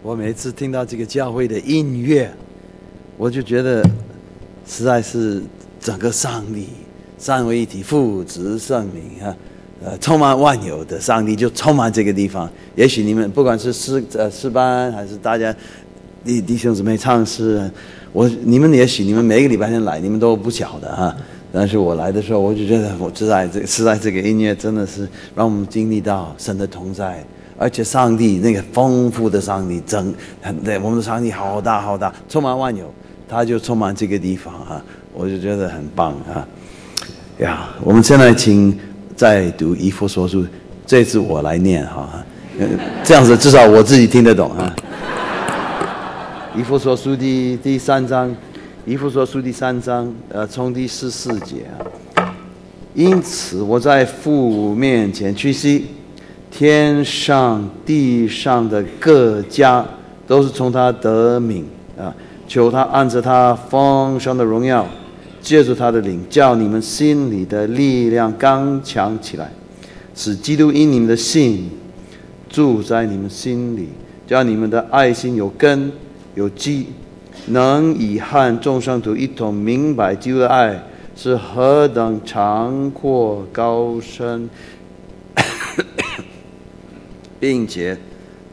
我每次听到这个教会的音乐，我就觉得实在是整个上帝三位一体、父子圣灵啊，呃，充满万有的上帝就充满这个地方。也许你们不管是诗呃诗班还是大家弟弟兄姊妹唱诗，我你们也许你们每个礼拜天来，你们都不晓得哈。但是我来的时候，我就觉得我知道这实在这个音乐真的是让我们经历到神的同在。而且上帝那个丰富的上帝，整对我们的上帝好大好大，充满万有，他就充满这个地方啊，我就觉得很棒啊呀！我们现在请再读以弗所书，这次我来念哈，这样子至少我自己听得懂啊。以弗所书第第三章，以弗所书第三章，呃，从第十四节啊。因此我在父面前屈膝。天上地上的各家都是从他得名啊！求他按着他丰盛的荣耀，借助他的灵，叫你们心里的力量刚强起来，使基督因你们的信住在你们心里，叫你们的爱心有根有基，能以和众生徒一同明白基督的爱是何等长阔高深。并且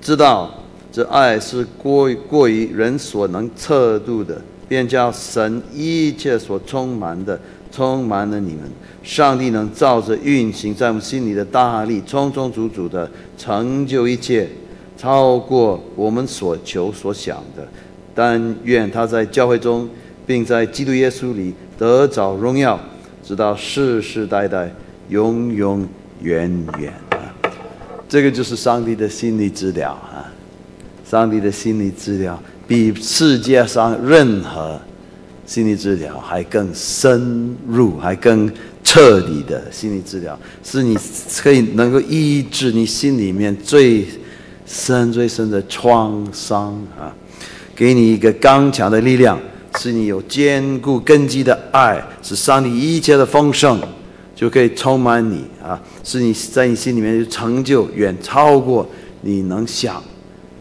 知道这爱是过过于人所能测度的，便叫神一切所充满的充满了你们。上帝能照着运行在我们心里的大力，充充足足的成就一切，超过我们所求所想的。但愿他在教会中，并在基督耶稣里得着荣耀，直到世世代代，永永远远。这个就是上帝的心理治疗啊！上帝的心理治疗比世界上任何心理治疗还更深入、还更彻底的心理治疗，是你可以能够医治你心里面最深、最深的创伤啊！给你一个刚强的力量，使你有坚固根基的爱，使上帝一切的丰盛。就可以充满你啊，是你在你心里面成就远超过你能想、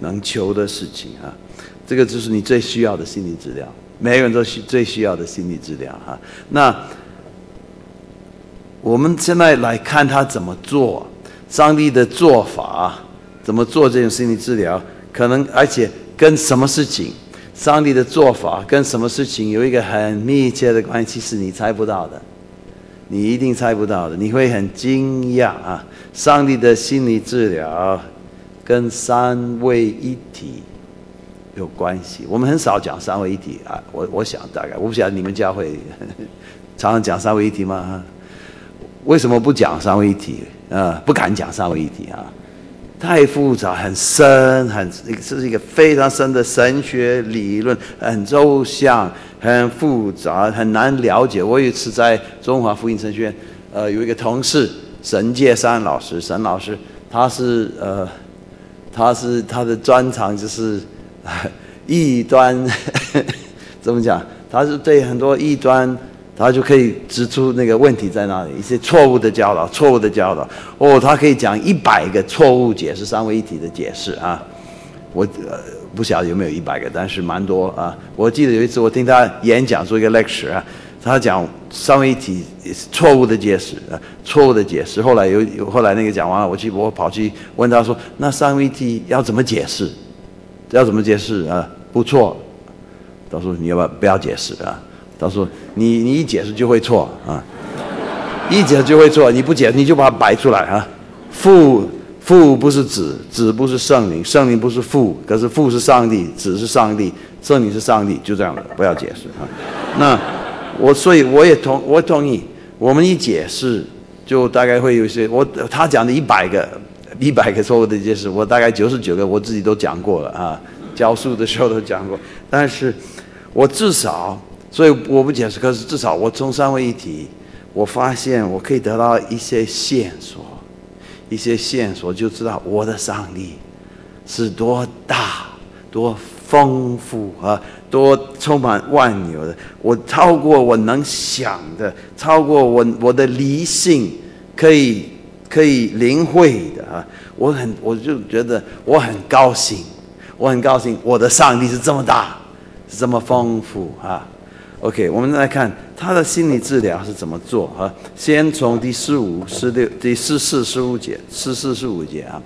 能求的事情啊。这个就是你最需要的心理治疗，每个人都需最需要的心理治疗哈。那我们现在来看他怎么做，上帝的做法怎么做这种心理治疗，可能而且跟什么事情，上帝的做法跟什么事情有一个很密切的关系，是你猜不到的。你一定猜不到的，你会很惊讶啊！上帝的心理治疗跟三位一体有关系。我们很少讲三位一体啊，我我想大概我不晓得你们家会 常常讲三位一体吗？为什么不讲三位一体啊？不敢讲三位一体啊？太复杂，很深，很这是一个非常深的神学理论，很抽象。很复杂，很难了解。我有一次在中华福音神学院，呃，有一个同事沈介山老师，沈老师，他是呃，他是他的专长就是 异端，怎么讲？他是对很多异端，他就可以指出那个问题在哪里，一些错误的教导，错误的教导。哦，他可以讲一百个错误解释三位一体的解释啊，我呃。不晓得有没有一百个，但是蛮多啊！我记得有一次我听他演讲做一个 lecture 啊，他讲三位一体错误的解释啊，错误的解释。后来有有后来那个讲完了，我去我跑去问他说：“那三位一体要怎么解释？要怎么解释啊？”不错，他说：“你要不要不要解释啊？”他说：“你你一解释就会错啊，一解释就会错，你不解你就把它摆出来啊，负。”父不是子，子不是圣灵，圣灵不是父，可是父是上帝，子是上帝，圣灵是上帝，就这样的，不要解释啊。那我所以我也同我同意，我们一解释就大概会有一些我他讲的一百个一百个错误的解释，我大概九十九个我自己都讲过了啊，教书的时候都讲过，但是我至少所以我不解释，可是至少我从三位一体，我发现我可以得到一些线索。一些线索就知道我的上帝是多大、多丰富啊，多充满万有的。我超过我能想的，超过我我的理性可以可以领会的啊。我很我就觉得我很高兴，我很高兴，我的上帝是这么大，是这么丰富啊。OK，我们再来看他的心理治疗是怎么做啊？先从第十五、十六、第十四、十五节，十四、十五节啊。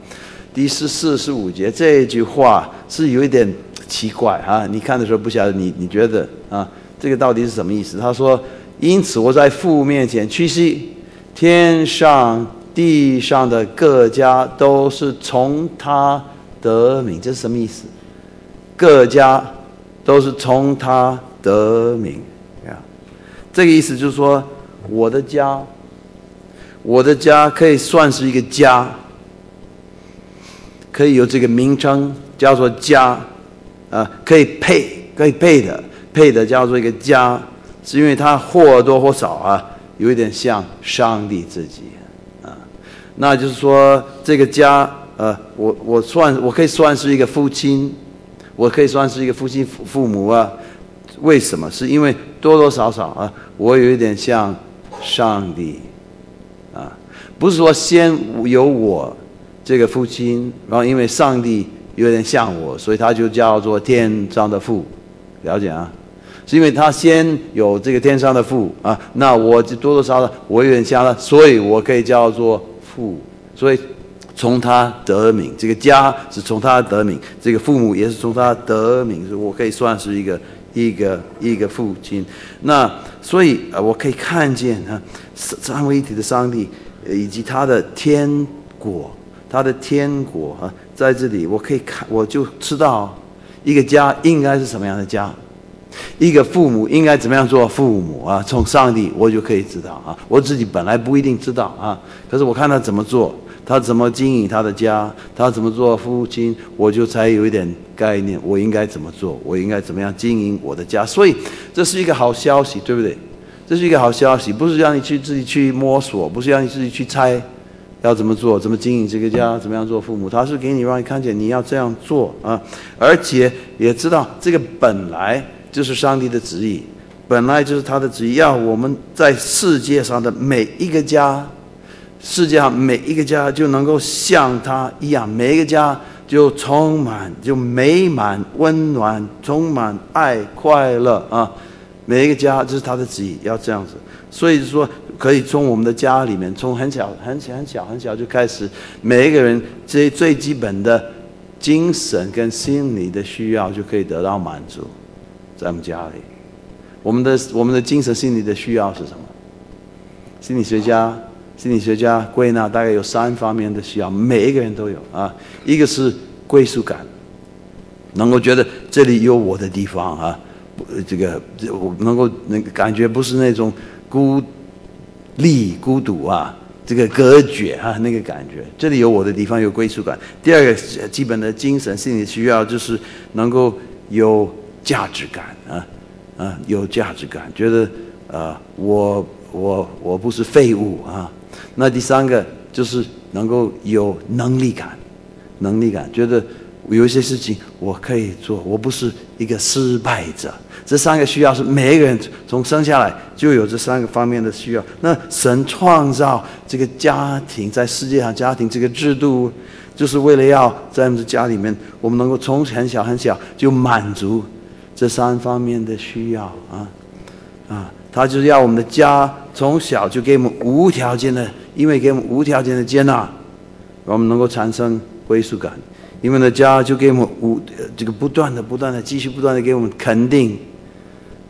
第十四、十五节这一句话是有一点奇怪啊。你看的时候不晓得，你你觉得啊，这个到底是什么意思？他说：“因此我在父面前屈膝，天上地上的各家都是从他得名。”这是什么意思？各家都是从他得名。这个意思就是说，我的家，我的家可以算是一个家，可以有这个名称叫做家，啊，可以配可以配的配的叫做一个家，是因为它或多或少啊，有一点像上帝自己，啊，那就是说这个家，呃，我我算我可以算是一个父亲，我可以算是一个父亲父父母啊。为什么？是因为多多少少啊，我有一点像上帝啊，不是说先有我这个父亲，然后因为上帝有点像我，所以他就叫做天上的父，了解啊？是因为他先有这个天上的父啊，那我就多多少少我有点像他，所以我可以叫做父，所以从他得名，这个家是从他得名，这个父母也是从他得名，所以我可以算是一个。一个一个父亲，那所以啊，我可以看见啊，三位一体的上帝以及他的天国，他的天国啊，在这里我可以看，我就知道一个家应该是什么样的家，一个父母应该怎么样做父母啊？从上帝我就可以知道啊，我自己本来不一定知道啊，可是我看他怎么做。他怎么经营他的家？他怎么做父亲？我就才有一点概念，我应该怎么做？我应该怎么样经营我的家？所以这是一个好消息，对不对？这是一个好消息，不是让你去自己去摸索，不是让你自己去猜要怎么做，怎么经营这个家，怎么样做父母？他是给你让你看见你要这样做啊，而且也知道这个本来就是上帝的旨意，本来就是他的旨意，要我们在世界上的每一个家。世界上每一个家就能够像他一样，每一个家就充满、就美满、温暖、充满爱、快乐啊！每一个家就是他的旨意，要这样子。所以说，可以从我们的家里面，从很小、很小、很小、很小就开始，每一个人最最基本的精神跟心理的需要就可以得到满足，在我们家里。我们的我们的精神心理的需要是什么？心理学家。心理学家归纳大概有三方面的需要，每一个人都有啊。一个是归属感，能够觉得这里有我的地方啊，这个我能够那个感觉不是那种孤立孤独啊，这个隔绝啊那个感觉，这里有我的地方有归属感。第二个基本的精神心理需要就是能够有价值感啊啊有价值感，觉得啊我我我不是废物啊。那第三个就是能够有能力感，能力感，觉得有一些事情我可以做，我不是一个失败者。这三个需要是每一个人从生下来就有这三个方面的需要。那神创造这个家庭，在世界上家庭这个制度，就是为了要在我们的家里面，我们能够从很小很小就满足这三方面的需要啊啊。他就是要我们的家从小就给我们无条件的，因为给我们无条件的接纳，我们能够产生归属感。因为呢，家就给我们无这个不断的、不断的、继续不断的给我们肯定，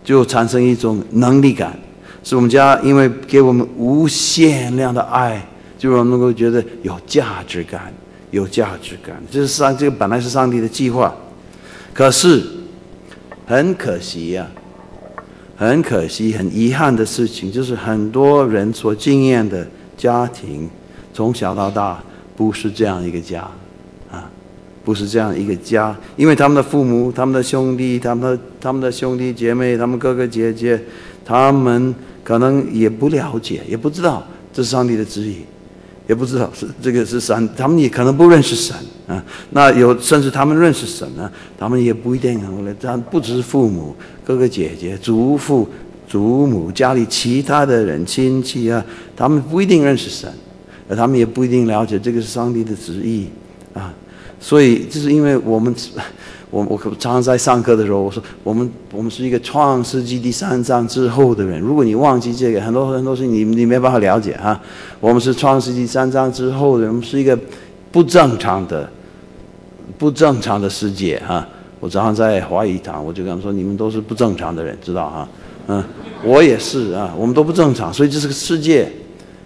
就产生一种能力感。是我们家因为给我们无限量的爱，就让我们能够觉得有价值感，有价值感。这是上这个本来是上帝的计划，可是很可惜呀。很可惜、很遗憾的事情，就是很多人所经验的家庭，从小到大不是这样一个家，啊，不是这样一个家，因为他们的父母、他们的兄弟、他们的他们的兄弟姐妹、他们哥哥姐姐，他们可能也不了解，也不知道这是上帝的旨意。也不知道是这个是神，他们也可能不认识神啊。那有甚至他们认识神呢，他们也不一定能够。这样不只是父母、哥哥姐姐、祖父、祖母，家里其他的人亲戚啊，他们不一定认识神，而他们也不一定了解这个是上帝的旨意啊。所以，就是因为我们 我我常常在上课的时候，我说我们我们是一个创世纪第三章之后的人。如果你忘记这个，很多很多事你你没办法了解哈。我们是创世纪三章之后的人，我们是一个不正常的、不正常的世界哈。我常常在华语堂，我就跟他们说，你们都是不正常的人，知道哈？嗯，我也是啊，我们都不正常，所以这是个世界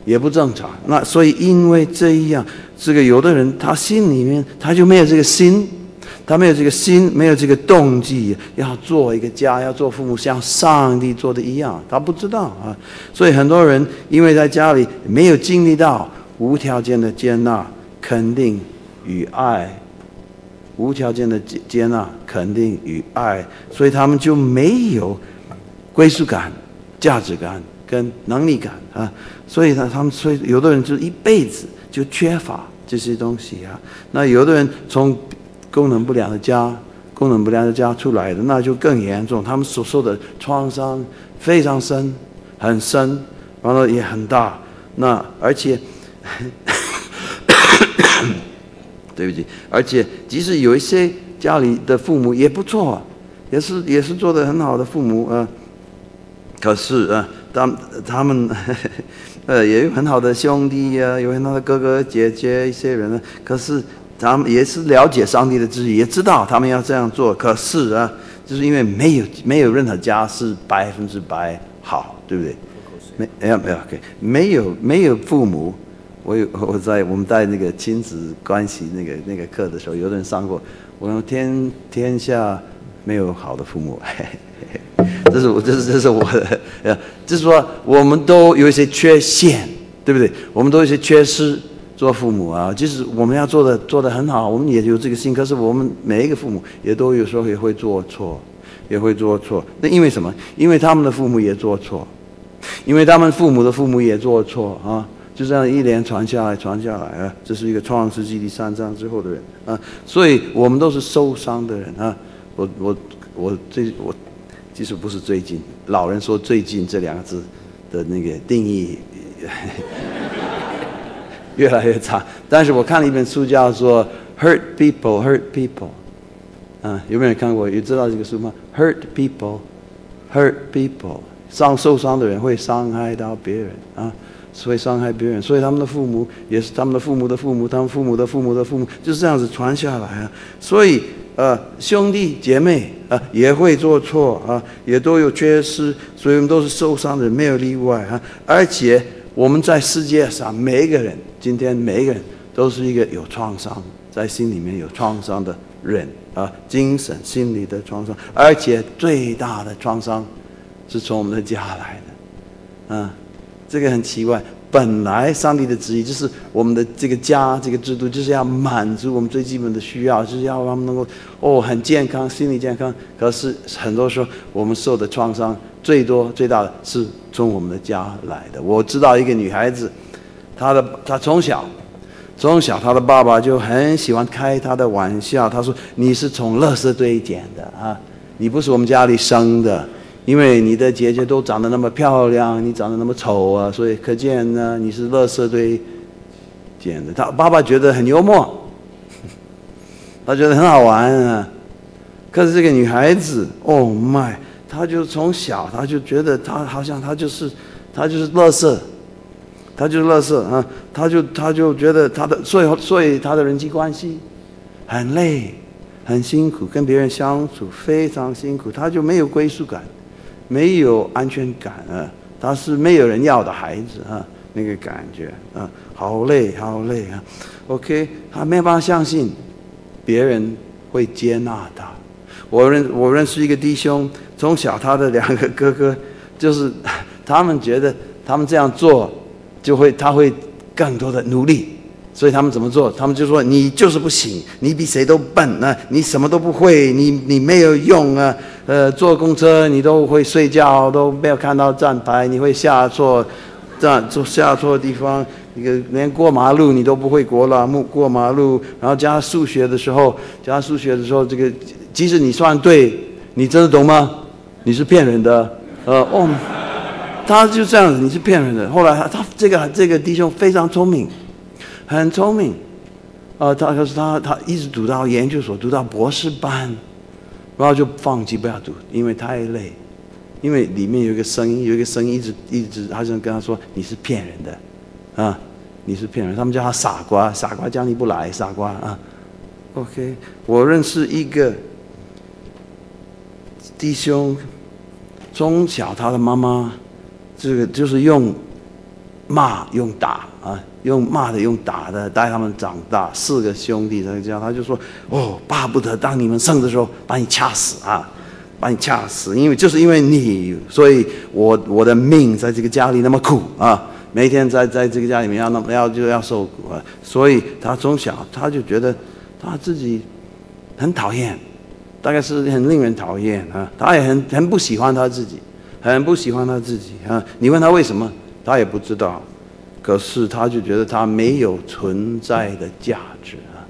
也不正常。那所以因为这样，这个有的人他心里面他就没有这个心。他没有这个心，没有这个动机，要做一个家，要做父母，像上帝做的一样，他不知道啊。所以很多人因为在家里没有经历到无条件的接纳、肯定与爱，无条件的接接纳、肯定与爱，所以他们就没有归属感、价值感跟能力感啊。所以呢，他们所以有的人就一辈子就缺乏这些东西啊。那有的人从功能不良的家，功能不良的家出来的，那就更严重。他们所受的创伤非常深，很深，完了也很大。那而且，对不起，而且即使有一些家里的父母也不错，也是也是做的很好的父母啊。可是啊，他他们 呃也有很好的兄弟呀，有很好的哥哥姐姐一些人呢。可是。他们也是了解上帝的旨意，也知道他们要这样做。可是啊，就是因为没有没有任何家是百分之百好，对不对？没没有没有，OK，没有没有父母。我有我在我们带那个亲子关系那个那个课的时候，有的人上过。我说天天下没有好的父母，这是我这是这是我的，就是说我们都有一些缺陷，对不对？我们都有一些缺失。做父母啊，即使我们要做的做的很好，我们也有这个心。可是我们每一个父母也都有时候也会做错，也会做错。那因为什么？因为他们的父母也做错，因为他们父母的父母也做错啊，就这样一连传下来，传下来啊。这是一个创世纪第三章之后的人啊，所以我们都是受伤的人啊。我我我最我其实不是最近，老人说最近这两个字的那个定义。越来越差，但是我看了一本书，叫做《Hurt People, Hurt People》。啊，有没有人看过？有知道这个书吗？Hurt People, Hurt People，伤受伤的人会伤害到别人啊，会伤害别人，所以他们的父母也是他们的父母的父母，他们父母的父母的父母就是这样子传下来啊。所以呃，兄弟姐妹啊也会做错啊，也都有缺失，所以我们都是受伤的人，没有例外啊。而且我们在世界上每一个人。今天每一个人都是一个有创伤，在心里面有创伤的人啊，精神、心理的创伤，而且最大的创伤是从我们的家来的，啊，这个很奇怪。本来上帝的旨意就是我们的这个家、这个制度就是要满足我们最基本的需要，就是要让他们能够哦很健康、心理健康。可是很多时候我们受的创伤最多、最大的是从我们的家来的。我知道一个女孩子。她的她从小，从小他的爸爸就很喜欢开他的玩笑。他说：“你是从垃圾堆捡的啊，你不是我们家里生的，因为你的姐姐都长得那么漂亮，你长得那么丑啊，所以可见呢你是垃圾堆捡的。”他爸爸觉得很幽默，他觉得很好玩啊。可是这个女孩子，Oh my，她就从小她就觉得她好像她就是她就是垃圾。她就是乐色啊，他就他就觉得他的，所以所以他的人际关系很累，很辛苦，跟别人相处非常辛苦，他就没有归属感，没有安全感啊，他是没有人要的孩子啊，那个感觉啊，好累好累啊，OK，他没办法相信别人会接纳他。我认我认识一个弟兄，从小他的两个哥哥就是他们觉得他们这样做。就会他会更多的努力，所以他们怎么做？他们就说你就是不行，你比谁都笨啊，你什么都不会，你你没有用啊。呃，坐公车你都会睡觉，都没有看到站牌，你会下错站，坐下错地方，那个连过马路你都不会过了，过过马路，然后加数学的时候，加数学的时候，这个即使你算对，你真的懂吗？你是骗人的，呃，哦。他就这样子，你是骗人的。后来他他这个这个弟兄非常聪明，很聪明，啊，他可是他他一直读到研究所，读到博士班，然后就放弃不要读，因为太累，因为里面有一个声音，有一个声音一直一直，好像跟他说你是骗人的，啊，你是骗人，他们叫他傻瓜，傻瓜叫你不来，傻瓜啊。OK，我认识一个弟兄，从小他的妈妈，这个就是用骂用打啊，用骂的用打的带他们长大，四个兄弟在家，他就说哦，巴不得当你们生的时候把你掐死啊，把你掐死，因为就是因为你，所以我我的命在这个家里那么苦啊，每天在在这个家里面要那么要就要受苦啊，所以他从小他就觉得。他自己很讨厌，大概是很令人讨厌啊！他也很很不喜欢他自己，很不喜欢他自己啊！你问他为什么，他也不知道。可是他就觉得他没有存在的价值啊，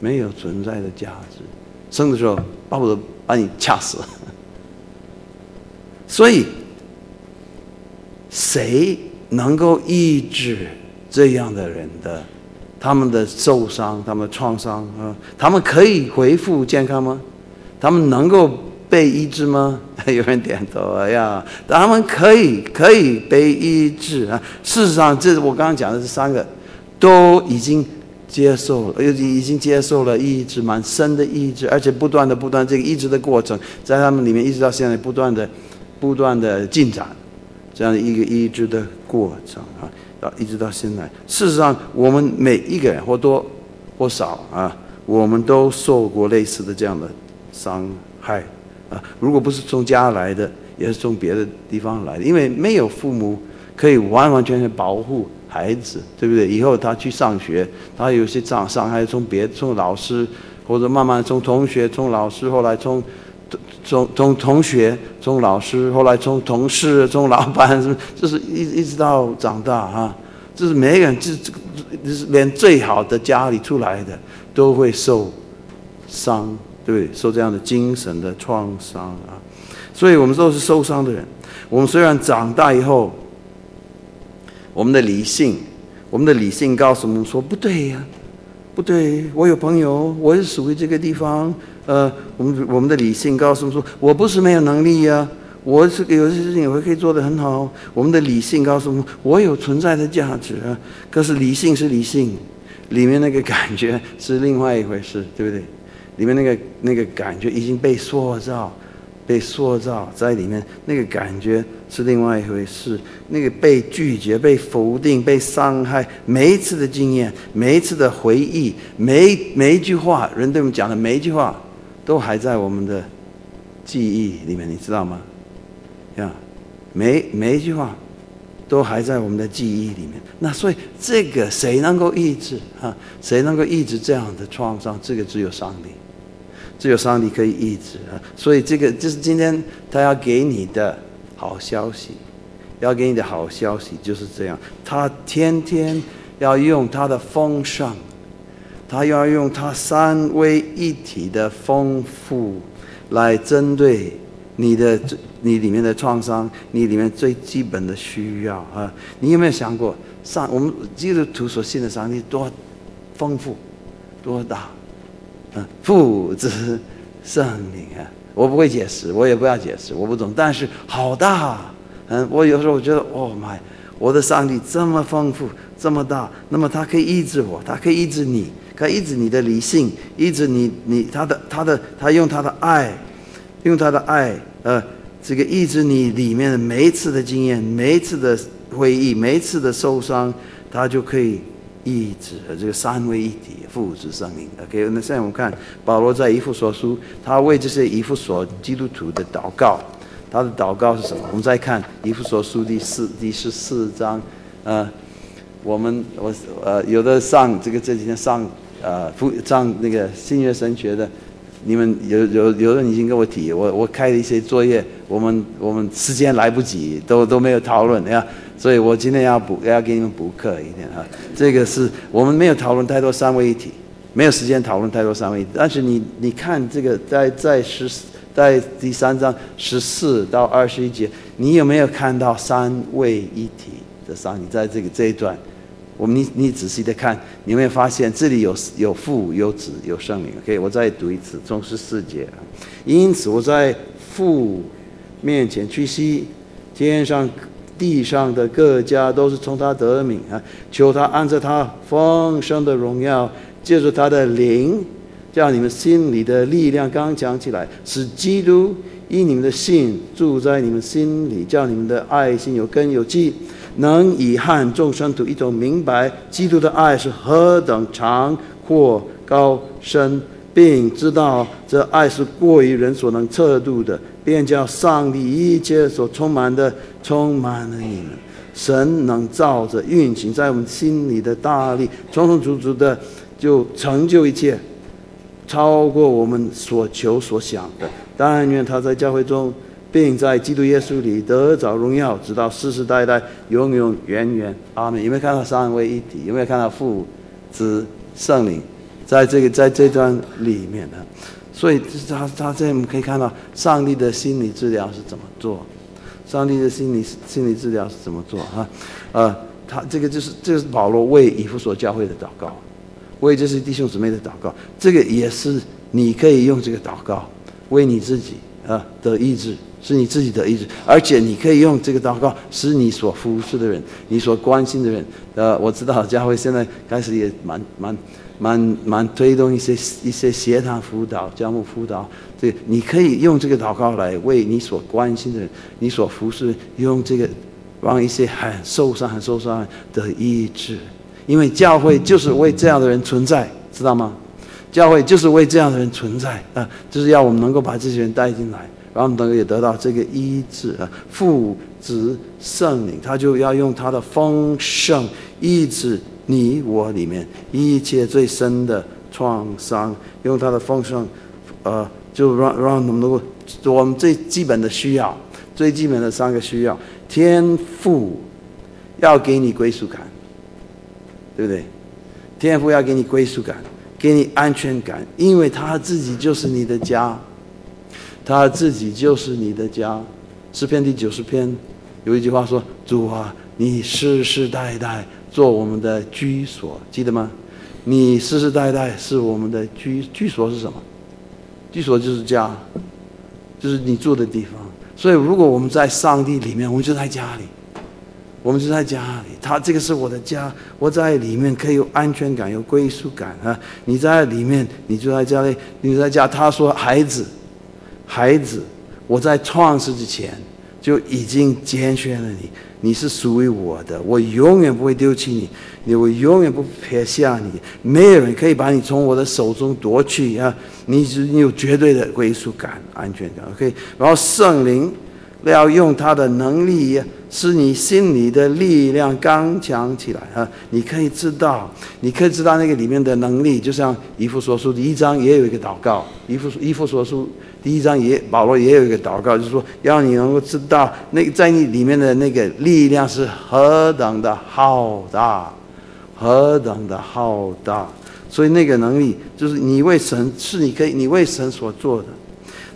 没有存在的价值。生的时候巴不得把你掐死。所以，谁能够抑制这样的人的？他们的受伤，他们的创伤啊，他们可以恢复健康吗？他们能够被医治吗？有人点头哎呀，他们可以，可以被医治啊。事实上，这我刚刚讲的这三个，都已经接受了，已已经接受了医治，蛮深的医治，而且不断的、不断这个医治的过程，在他们里面一直到现在不断的、不断的进展，这样的一个医治的过程啊。到一直到现在，事实上，我们每一个人或多或少啊，我们都受过类似的这样的伤害如果不是从家来的，也是从别的地方来的，因为没有父母可以完完全全保护孩子，对不对？以后他去上学，他有些伤伤害从别从老师，或者慢慢从同学，从老师，后来从。从从同学，从老师，后来从同事，从老板，什么就是一一直到长大啊，就是每个人，这这个，就是连最好的家里出来的，都会受伤，对不对？受这样的精神的创伤啊，所以我们都是受伤的人。我们虽然长大以后，我们的理性，我们的理性告诉我们说不对呀，不对，我有朋友，我是属于这个地方。呃，我们我们的理性告诉我们说，我不是没有能力呀，我是有些事情我可以做得很好。我们的理性告诉我们，我有存在的价值啊。可是理性是理性，里面那个感觉是另外一回事，对不对？里面那个那个感觉已经被塑造，被塑造在里面，那个感觉是另外一回事。那个被拒绝、被否定、被伤害，每一次的经验，每一次的回忆，每每一句话，人对我们讲的每一句话。都还在我们的记忆里面，你知道吗？呀，每每一句话都还在我们的记忆里面。那所以这个谁能够抑制啊？谁能够抑制这样的创伤？这个只有上帝，只有上帝可以抑制啊。所以这个就是今天他要给你的好消息，要给你的好消息就是这样。他天天要用他的风尚。他要用他三位一体的丰富来针对你的你里面的创伤，你里面最基本的需要啊！你有没有想过，上我们基督徒所信的上帝多丰富、多大？嗯，父子圣灵啊！我不会解释，我也不要解释，我不懂。但是好大，嗯，我有时候我觉得，哦妈呀，我的上帝这么丰富、这么大，那么他可以医治我，他可以医治你。他医治你的理性，医治你你他的他的他用他的爱，用他的爱，呃，这个医治你里面的每一次的经验，每一次的回忆，每一次的受伤，他就可以医治这个三位一体父子生灵。OK，那现在我们看保罗在以弗所书，他为这些以弗所基督徒的祷告，他的祷告是什么？我们再看以弗所书第四第十四章，呃，我们我呃有的上这个这几天上。呃，复上那个新约神学的，你们有有有人已经跟我提，我我开了一些作业，我们我们时间来不及，都都没有讨论呀，所以我今天要补要给你们补课一点哈。这个是我们没有讨论太多三位一体，没有时间讨论太多三位一体。但是你你看这个在在十在第三章十四到二十一节，你有没有看到三位一体的上？你在这个这一段我们你你仔细的看，你会发现这里有有父有子有圣灵。OK，我再读一次，从十四节。因此我在父面前屈膝，天上地上的各家都是从他得名啊，求他按照他丰盛的荣耀，借助他的灵，叫你们心里的力量刚强起来，使基督因你们的信住在你们心里，叫你们的爱心有根有基。能以汉众生土一同明白基督的爱是何等长阔高深，并知道这爱是过于人所能测度的，便叫上帝一切所充满的充满了你们。神能照着运行在我们心里的大力，充充足足的就成就一切，超过我们所求所想的。但愿他在教会中。并在基督耶稣里得着荣耀，直到世世代代、永永远远。阿门。有没有看到三位一体？有没有看到父、子、圣灵，在这个在这段里面呢？所以他他这我们可以看到上帝的心理治疗是怎么做？上帝的心理心理治疗是怎么做？哈，呃，他这个就是这是保罗为以弗所教会的祷告，为这是弟兄姊妹的祷告。这个也是你可以用这个祷告为你自己啊的意志。是你自己的意志，而且你可以用这个祷告，使你所服侍的人、你所关心的人。呃，我知道教会现在开始也蛮蛮蛮蛮推动一些一些协谈辅导、教牧辅导。这你可以用这个祷告来为你所关心的人、你所服侍，用这个让一些很受伤、很受伤的意志。因为教会就是为这样的人存在，知道吗？教会就是为这样的人存在啊，就是要我们能够把这些人带进来。然后等也得到这个医治啊，父子圣灵，他就要用他的丰盛医治你我里面一切最深的创伤，用他的丰盛，呃，就让让我们能够我们最基本的需要，最基本的三个需要，天赋要给你归属感，对不对？天赋要给你归属感，给你安全感，因为他自己就是你的家。他自己就是你的家，诗篇第九十篇有一句话说：“主啊，你世世代代做我们的居所，记得吗？你世世代代是我们的居居所是什么？居所就是家，就是你住的地方。所以，如果我们在上帝里面，我们就在家里，我们就在家里。他这个是我的家，我在里面可以有安全感、有归属感啊！你在里面，你就在家里，你在家。他说，孩子。”孩子，我在创世之前就已经拣选了你，你是属于我的，我永远不会丢弃你，你我永远不撇下你，没有人可以把你从我的手中夺去啊！你是你有绝对的归属感、安全感。OK，然后圣灵要用他的能力，使你心里的力量刚强起来啊！你可以知道，你可以知道那个里面的能力，就像以弗所书第一章也有一个祷告，以弗以弗所书。第一章也保罗也有一个祷告，就是说要你能够知道，那在你里面的那个力量是何等的浩大，何等的浩大。所以那个能力就是你为神是你可以你为神所做的，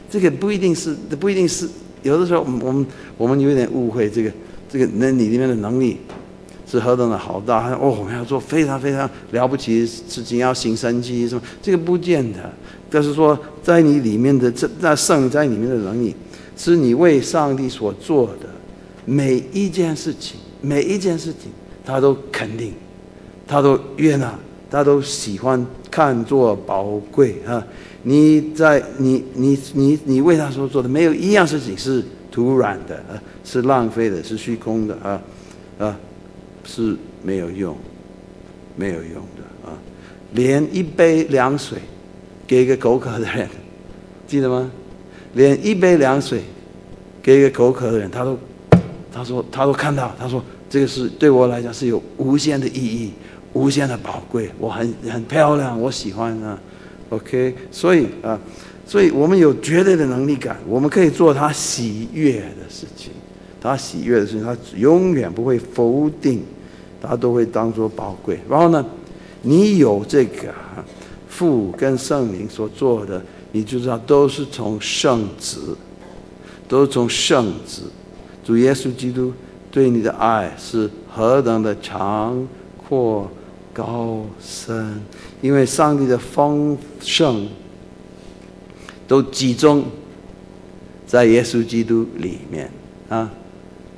这个不一定是不一定是有的时候我们我们有点误会这个这个那你里面的能力是何等的好大，哦我们要做非常非常了不起的事情，要行神迹什么，这个不见得。但是说，在你里面的这那圣在里面的能力，是你为上帝所做的每一件事情，每一件事情，他都肯定，他都悦纳，他都喜欢看作宝贵啊！你在你你你你为他所做的，没有一样事情是突然的啊，是浪费的，是虚空的啊啊，是没有用，没有用的啊！连一杯凉水。给一个口渴的人，记得吗？连一杯凉水给一个口渴的人，他都他说他都看到，他说这个是对我来讲是有无限的意义，无限的宝贵。我很很漂亮，我喜欢啊。OK，所以啊，所以我们有绝对的能力感，我们可以做他喜悦的事情，他喜悦的事情，他永远不会否定，他都会当做宝贵。然后呢，你有这个。父跟圣灵所做的，你就知道都是从圣子，都是从圣子，主耶稣基督对你的爱是何等的长阔高深，因为上帝的丰盛都集中在耶稣基督里面啊。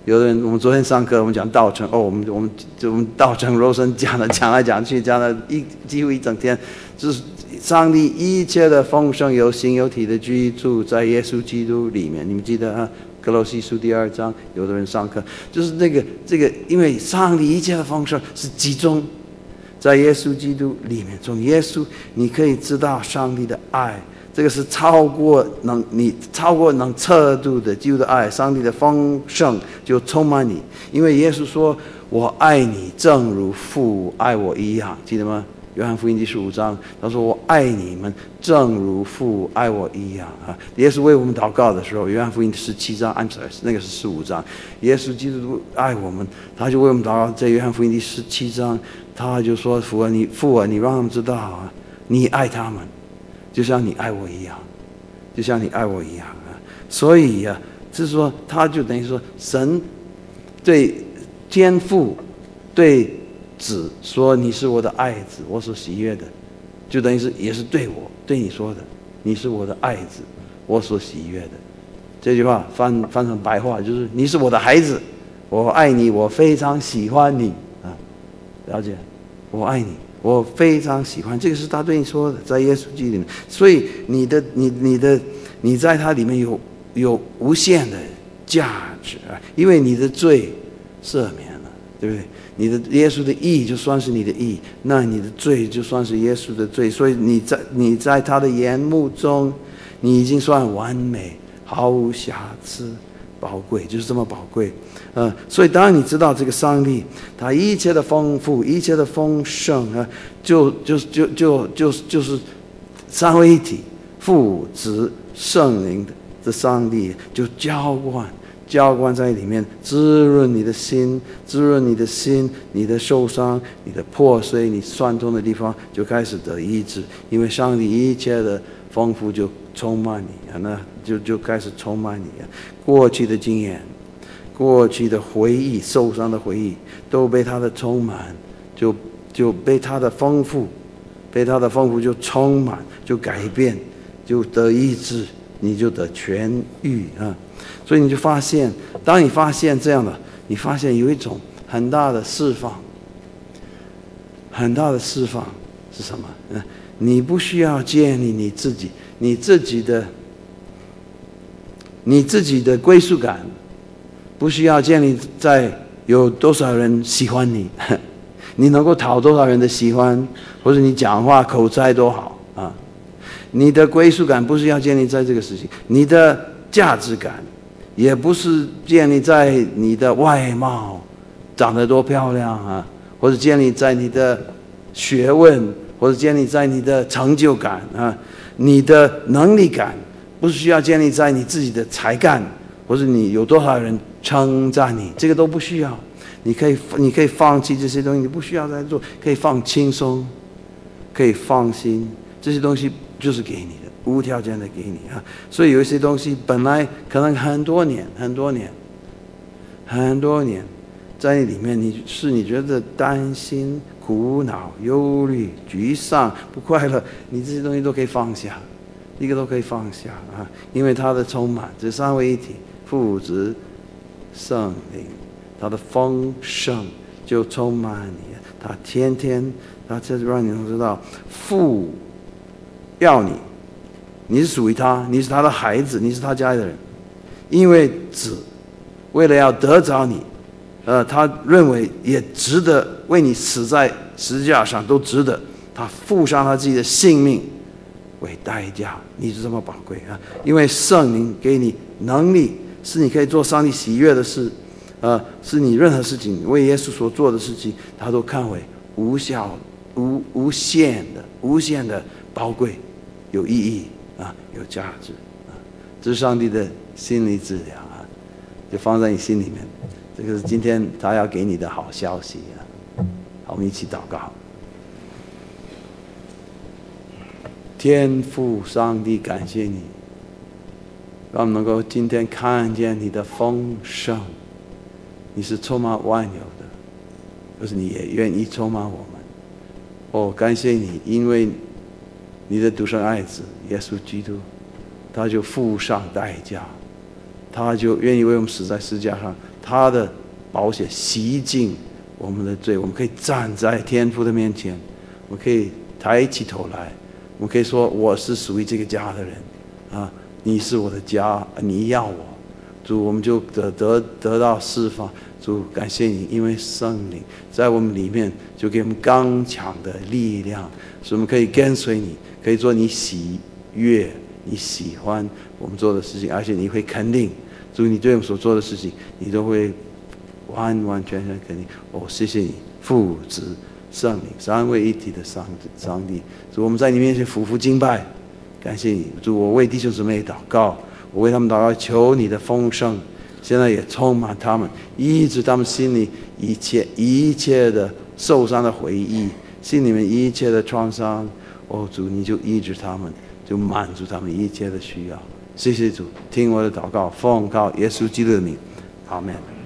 有的人，我们昨天上课，我们讲道成哦，我们我们就我们道成肉身讲了讲来讲去，讲了一几乎一整天，就是上帝一切的丰盛有形有体的居住在耶稣基督里面。你们记得啊？格罗西书第二章，有的人上课就是那个这个，因为上帝一切的丰盛是集中在耶稣基督里面。从耶稣，你可以知道上帝的爱。这个是超过能你超过能测度的基督的爱，上帝的丰盛就充满你。因为耶稣说：“我爱你，正如父爱我一样。”记得吗？约翰福音第十五章，他说：“我爱你们，正如父爱我一样。”啊，耶稣为我们祷告的时候，约翰福音第十七章，I'm sorry，那个是十五章。耶稣基督爱我们，他就为我们祷告。在约翰福音第十七章，他就说：“父啊，你父啊，你让他们知道啊，你爱他们。”就像你爱我一样，就像你爱我一样啊！所以呀，就是说，他就等于说，神对天父对子说：“你是我的爱子，我所喜悦的。”就等于是也是对我对你说的：“你是我的爱子，我所喜悦的。”这句话翻翻成白话就是：“你是我的孩子，我爱你，我非常喜欢你！”了解？我爱你。我非常喜欢这个，是他对你说的，在耶稣基督里面。所以你的、你、你的、你在他里面有有无限的价值啊！因为你的罪赦免了，对不对？你的耶稣的义就算是你的义，那你的罪就算是耶稣的罪。所以你在你在他的眼目中，你已经算完美，毫无瑕疵。宝贵就是这么宝贵，呃，所以当你知道这个上帝，他一切的丰富，一切的丰盛啊，就就就就就就是三位一体，父子圣灵的这上帝就浇灌浇灌在里面，滋润你的心，滋润你的心，你的受伤，你的破碎，你酸痛的地方就开始得医治，因为上帝一切的丰富就充满你啊，那就就开始充满你啊。过去的经验，过去的回忆，受伤的回忆，都被他的充满，就就被他的丰富，被他的丰富就充满，就改变，就得医治，你就得痊愈啊！所以你就发现，当你发现这样的，你发现有一种很大的释放，很大的释放是什么？嗯，你不需要建立你自己，你自己的。你自己的归属感，不需要建立在有多少人喜欢你，你能够讨多少人的喜欢，或者你讲话口才多好啊？你的归属感不是要建立在这个事情，你的价值感也不是建立在你的外貌长得多漂亮啊，或者建立在你的学问，或者建立在你的成就感啊，你的能力感。不是需要建立在你自己的才干，或者你有多少人称赞你，这个都不需要。你可以，你可以放弃这些东西，你不需要再做，可以放轻松，可以放心。这些东西就是给你的，无条件的给你啊。所以有一些东西本来可能很多年、很多年、很多年，在里面你是你觉得担心、苦恼、忧虑、沮丧、不快乐，你这些东西都可以放下。一个都可以放下啊，因为它的充满，这三位一体，父子圣灵，它的丰盛就充满你。他天天，他就是让你知道，父要你，你是属于他，你是他的孩子，你是他家里的人。因为子为了要得着你，呃，他认为也值得为你死在十字架上，都值得。他付上他自己的性命。为代价，你是这么宝贵啊！因为圣灵给你能力，是你可以做上帝喜悦的事，呃，是你任何事情为耶稣所做的事情，他都看为无效、无无限的、无限的宝贵，有意义啊，有价值啊！这是上帝的心理治疗啊，就放在你心里面。这个是今天他要给你的好消息啊！我们一起祷告。天父上帝，感谢你，让我们能够今天看见你的丰盛。你是充满万有的，就是你也愿意充满我们。哦，感谢你，因为你的独生爱子耶稣基督，他就付上代价，他就愿意为我们死在十字架上，他的宝血洗净我们的罪，我们可以站在天父的面前，我们可以抬起头来，我们可以说我是属于这个家的人，啊，你是我的家，你要我，主，我们就得得得到释放。主，感谢你，因为圣灵在我们里面，就给我们刚强的力量，使我们可以跟随你，可以做你喜悦、你喜欢我们做的事情，而且你会肯定，主，你对我们所做的事情，你都会完完全全肯定。哦，谢谢你，父子圣灵三位一体的上上帝，主，我们在你面前匍匐敬拜，感谢你，主，我为弟兄姊妹祷告，我为他们祷告，求你的丰盛。现在也充满他们，医治他们心里一切一切的受伤的回忆，心里面一切的创伤。哦，主，你就医治他们，就满足他们一切的需要。谢谢主，听我的祷告，奉靠耶稣基督的名，阿门。